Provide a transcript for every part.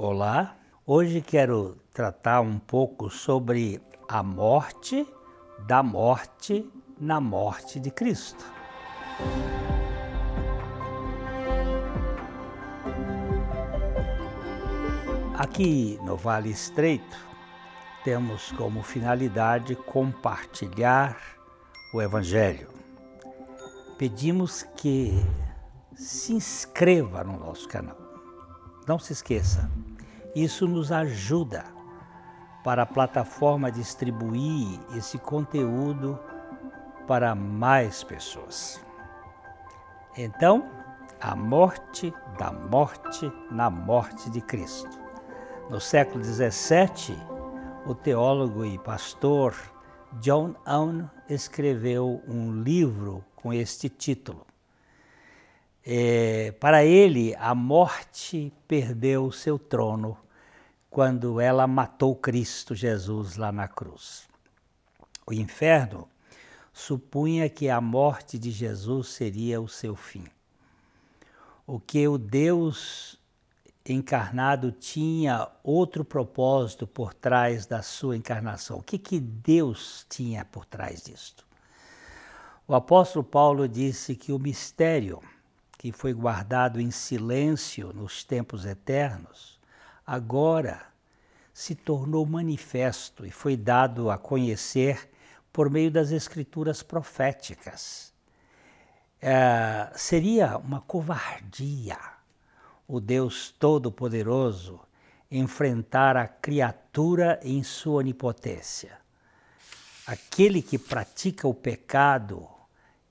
Olá, hoje quero tratar um pouco sobre a morte da morte na morte de Cristo. Aqui no Vale Estreito, temos como finalidade compartilhar o Evangelho. Pedimos que se inscreva no nosso canal. Não se esqueça, isso nos ajuda para a plataforma distribuir esse conteúdo para mais pessoas. Então, a morte da morte na morte de Cristo. No século XVII, o teólogo e pastor John Owen escreveu um livro com este título. É, para ele, a morte perdeu seu trono quando ela matou Cristo Jesus lá na cruz. O inferno supunha que a morte de Jesus seria o seu fim. O que o Deus encarnado tinha outro propósito por trás da sua encarnação. O que, que Deus tinha por trás disto? O apóstolo Paulo disse que o mistério que foi guardado em silêncio nos tempos eternos, agora se tornou manifesto e foi dado a conhecer por meio das escrituras proféticas. É, seria uma covardia o Deus Todo-Poderoso enfrentar a criatura em sua onipotência. Aquele que pratica o pecado,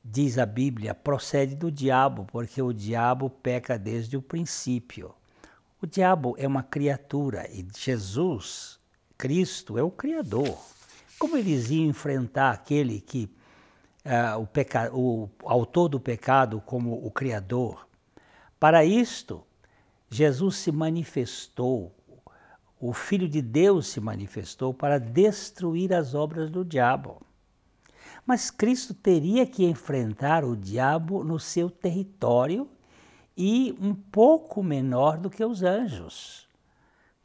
diz a Bíblia, procede do diabo, porque o diabo peca desde o princípio. O diabo é uma criatura e Jesus, Cristo, é o Criador. Como eles iam enfrentar aquele que uh, o, peca, o autor do pecado como o Criador? Para isto, Jesus se manifestou, o Filho de Deus se manifestou para destruir as obras do diabo. Mas Cristo teria que enfrentar o diabo no seu território e um pouco menor do que os anjos.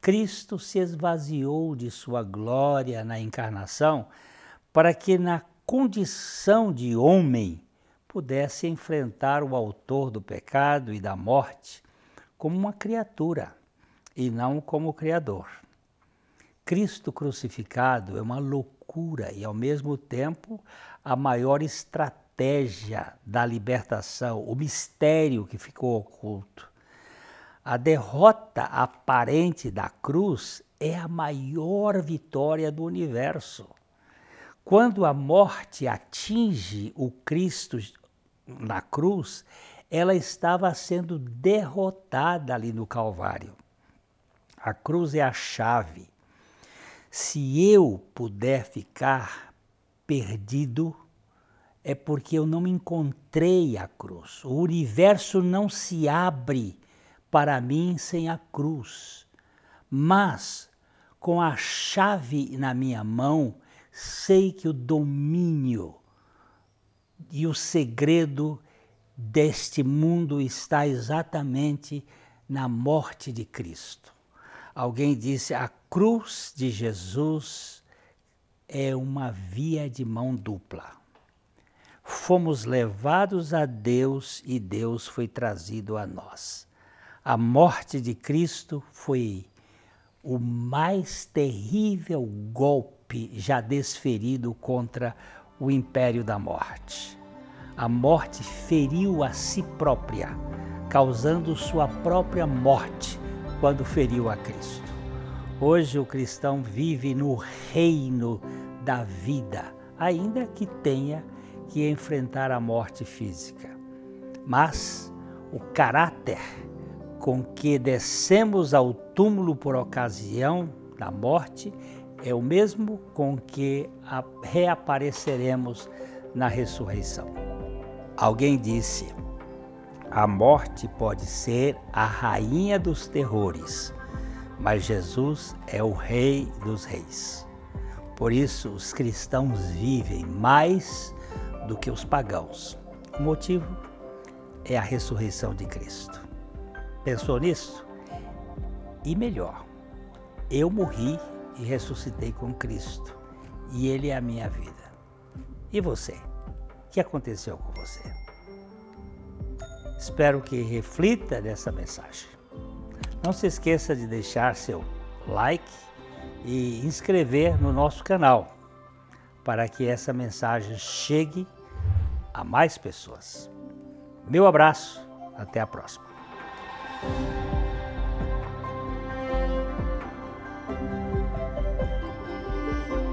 Cristo se esvaziou de sua glória na encarnação para que, na condição de homem, pudesse enfrentar o autor do pecado e da morte como uma criatura e não como Criador. Cristo crucificado é uma loucura e, ao mesmo tempo, a maior estratégia da libertação, o mistério que ficou oculto. A derrota aparente da cruz é a maior vitória do universo. Quando a morte atinge o Cristo na cruz, ela estava sendo derrotada ali no Calvário. A cruz é a chave. Se eu puder ficar perdido, é porque eu não encontrei a cruz. O universo não se abre para mim sem a cruz. Mas, com a chave na minha mão, sei que o domínio e o segredo deste mundo está exatamente na morte de Cristo. Alguém disse: a cruz de Jesus é uma via de mão dupla. Fomos levados a Deus e Deus foi trazido a nós. A morte de Cristo foi o mais terrível golpe já desferido contra o império da morte a morte feriu a si própria, causando sua própria morte quando feriu a Cristo. Hoje o cristão vive no reino da vida, ainda que tenha que enfrentar a morte física. Mas o caráter com que descemos ao túmulo por ocasião da morte é o mesmo com que reapareceremos na ressurreição. Alguém disse: a morte pode ser a rainha dos terrores, mas Jesus é o Rei dos Reis. Por isso, os cristãos vivem mais do que os pagãos. O motivo é a ressurreição de Cristo. Pensou nisso? E melhor, eu morri e ressuscitei com Cristo, e Ele é a minha vida. E você? O que aconteceu com você? Espero que reflita nessa mensagem. Não se esqueça de deixar seu like e inscrever no nosso canal para que essa mensagem chegue a mais pessoas. Meu abraço, até a próxima.